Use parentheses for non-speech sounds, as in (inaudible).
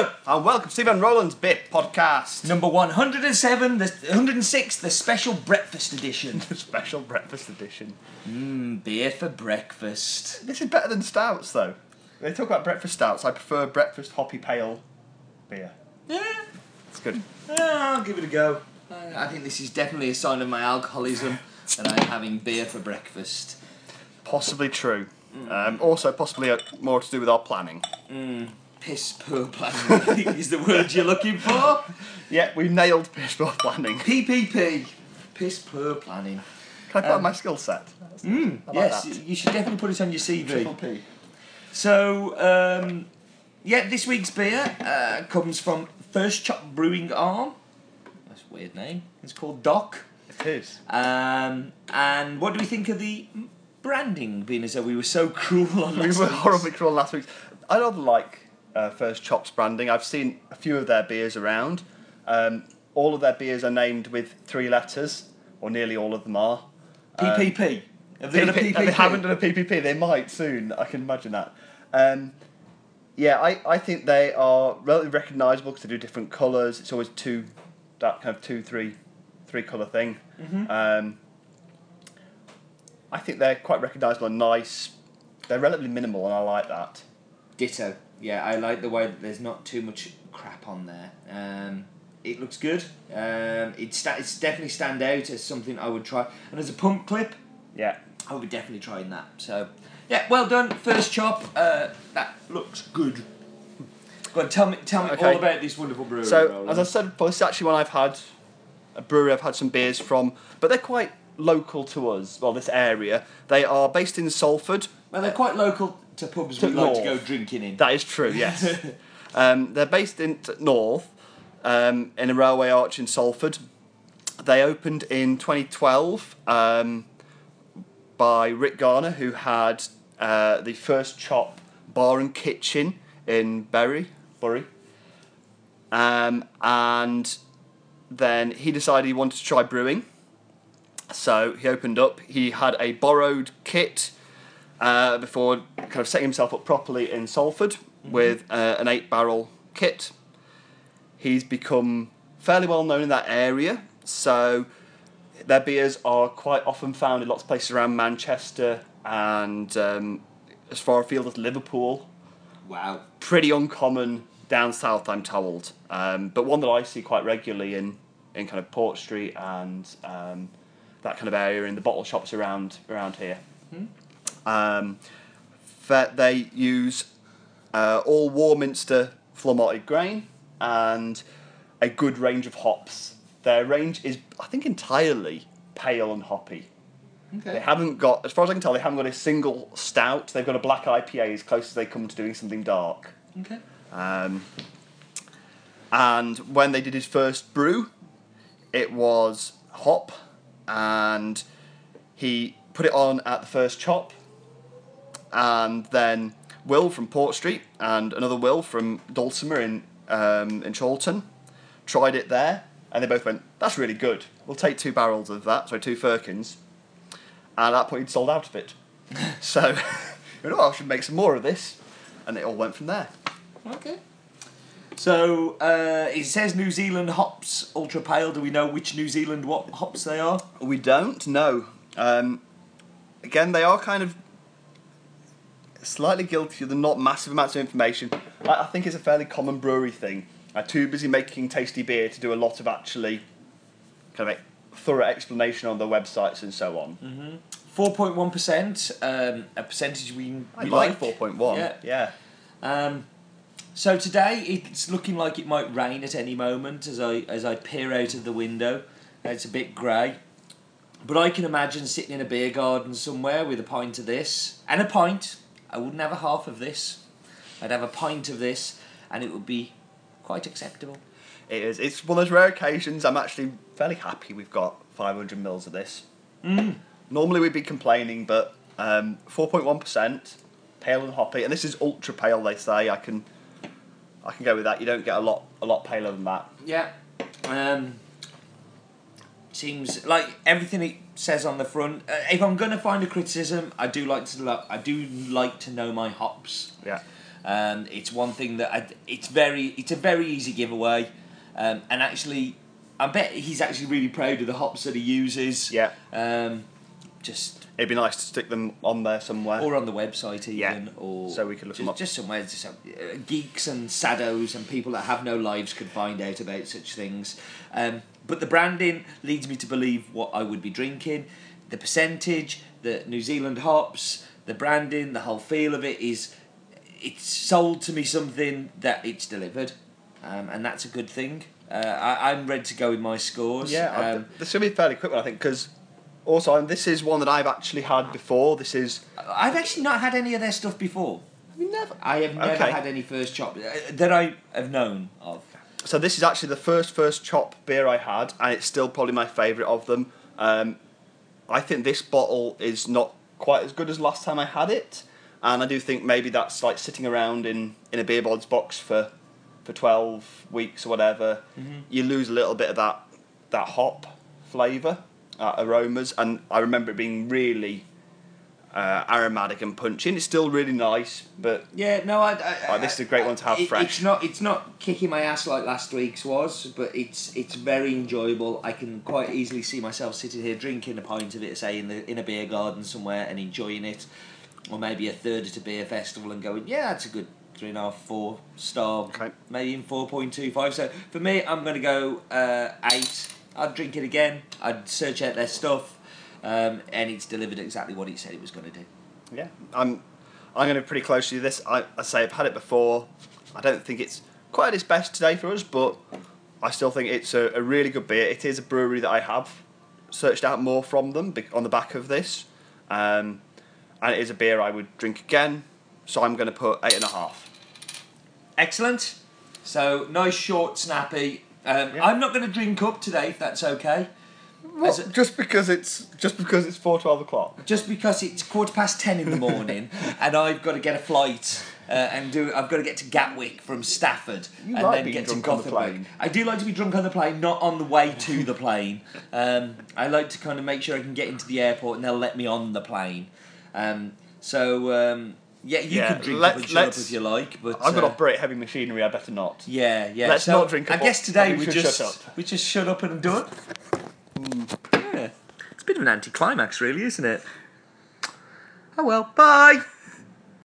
Hello! And welcome to Stephen Rowland's Bit Podcast. Number 107, the 106, the special breakfast edition. (laughs) The Special breakfast edition. Mmm, beer for breakfast. This is better than stouts, though. They talk about breakfast stouts. I prefer breakfast hoppy pale beer. Yeah, It's good. yeah, I'll give it a go. I think this is definitely a sign of my alcoholism that I'm having beer for breakfast. Possibly true. Um, also, possibly uh, more to do with our planning. Piss poor planning, (laughs) is the word you're looking for. Yeah, we nailed baseball planning. PPP. Piss poor planning. Can I put on my skill set? Mm, like yes, that. you should definitely put it on your CV. Triple P. So, um, yeah, this week's beer uh, comes from First Chop Brewing Arm. That's a weird name. It's called Doc. It is. Um, and what do we think of the branding, being as though we were so (laughs) cruel on We were horribly cruel last week. I don't like uh, First Chops branding. I've seen a few of their beers around. Um, all of their beers are named with three letters, or nearly all of them are. PPP. Have they done a PPP? They haven't done a PPP. They might soon. I can imagine that. Um, yeah, I, I think they are relatively recognisable because they do different colours. It's always two, that kind of two, three, three colour thing. Mm-hmm. Um, I think they're quite recognisable and nice. They're relatively minimal, and I like that. Ditto. Yeah, I like the way that there's not too much crap on there. Um, it looks good. Um, it sta- it's definitely stand out as something I would try. And as a pump clip, Yeah. I would be definitely trying that. So, yeah, well done. First chop. Uh, that looks good. Go on, tell me, tell me Okay. all about this wonderful brewery. So, Roland. as I said before, this is actually one I've had, a brewery I've had some beers from, but they're quite local to us, well, this area. They are based in Salford. well, they're quite local to pubs To we like to north. go drinking in. That is true, yes. (laughs) um, they're based in t- North, um, in a railway arch in Salford. They opened in 2012 um, by Rick Garner, who had uh, the first chop bar and kitchen in Bury, Bury. Um, and then he decided he wanted to try brewing. So he opened up. He had a borrowed kit uh, before kind of setting himself up properly in Salford with uh, an eight barrel kit. He's become fairly well known in that area, so their beers are quite often found in lots of places around Manchester and um, as far afield as Liverpool. Wow. Pretty uncommon down south, I'm told, um, but one that I see quite regularly in, in kind of Port Street and um, that kind of area in the bottle shops around around here. Um, that they use uh, all Warminster full grain and a good range of hops. Their range is, I think, entirely pale and hoppy. They haven't got, as far as I can tell, they haven't got a single stout. They've got a black IPA as close as they come to doing something dark. Okay. Um, and when they did his first brew, it was hop, and he put it on at the first chop, and then Will from Port Street and another Will from Dulcimer in um, in Chorlton tried it there, and they both went, "That's really good. We'll take two barrels of that, so two firkins." And at that point, he'd sold out of it. (laughs) so, (laughs) you know, I should make some more of this, and it all went from there. Okay. So uh, it says New Zealand hops ultra pale. Do we know which New Zealand what hops they are? We don't know. Um, again, they are kind of slightly guilty of the not massive amounts of information. I, I think it's a fairly common brewery thing. I'm too busy making tasty beer to do a lot of actually kind of thorough explanation on their websites and so on. Four point one percent. Um, a percentage we, we I like four point one. Yeah. Yeah. Um, so today it's looking like it might rain at any moment as I as I peer out of the window. It's a bit grey, but I can imagine sitting in a beer garden somewhere with a pint of this and a pint. I wouldn't have a half of this. I'd have a pint of this, and it would be quite acceptable. It is. It's one of those rare occasions. I'm actually fairly happy we've got 500 mils of this. Mm. Normally we'd be complaining, but um, 4.1% pale and hoppy, and this is ultra pale. They say I can, I can go with that. You don't get a lot, a lot paler than that. Yeah. Um, seems like everything it says on the front. Uh, if I'm gonna find a criticism, I do like to lo- I do like to know my hops. Yeah. Um, it's one thing that I, it's very it's a very easy giveaway, um, and actually, I bet he's actually really proud of the hops that he uses. Yeah. Um, just It'd be nice to stick them on there somewhere. or on the website even, Yeah. or So we could look just, them up. just somewhere just, uh, geeks and saddos and people that have no lives could find out about such things. Um, but the branding leads me to believe what I would be drinking, the percentage, the New Zealand hops, the branding, the whole feel of it is it's sold to me something that it's delivered, um, and that's a good thing. Uh, I, I'm ready to go with my scores. Yeah, um, this will be fairly quick one, I think, because also and this is one that I've actually had before. This is I've actually not had any of their stuff before. you never. I have never Okay. had any first chop uh, that I have known of. So this is actually the first first chop beer I had, and it's still probably my favourite of them. Um, I think this bottle is not quite as good as last time I had it, and I do think maybe that's like sitting around in, in a beer bods box for for twelve weeks or whatever. You lose a little bit of that that hop flavour, uh, aromas, and I remember it being really uh, aromatic and punchy. And it's still really nice, but Yeah, no, I. I, Oh, this is a great one to have it- fresh. It's not. It's not kicking my ass like last week's was, but it's it's very enjoyable. I can quite easily see myself sitting here drinking a pint of it, say in the in a beer garden somewhere, and enjoying it, or maybe a third at a beer festival, and going, yeah, that's a good three and a half, four star, Okay. maybe in four point two five. So for me, I'm going to go uh, eight. I'd drink it again. I'd search out their stuff, um, and it's delivered exactly what it said it was going to do. Yeah, I'm. I'm going to pretty close to this. I, I say I've had it before. I don't think it's quite at its best today for us, but I still think it's a, a really good beer. It is a brewery that I have searched out more from them on the back of this, um, and it is a beer I would drink again. So I'm going to put eight and a half. Excellent. So nice, short, snappy. Um, Yeah. I'm not going to drink up today, if that's okay. As a- just because it's just because it's four twelve o'clock. just because it's quarter past ten in the morning, (laughs) and I've got to get a flight uh, and do. I've got to get to Gatwick from Stafford, You and like then get to drunk on the Gothenburg. plane. I do like to be drunk on the plane, not on the way to the plane. Um, I like to kind of make sure I can get into the airport, and they'll let me on the plane. Um, so um, yeah, you Yeah, can drink let's- up and let's- if you like, but I've got to uh, operate heavy machinery. I better not. Yeah, yeah. Let's so not drink I guess today we we just shut up. we just shut up and done. Yeah, it's a bit of an anticlimax, really, isn't it? Oh well. Bye.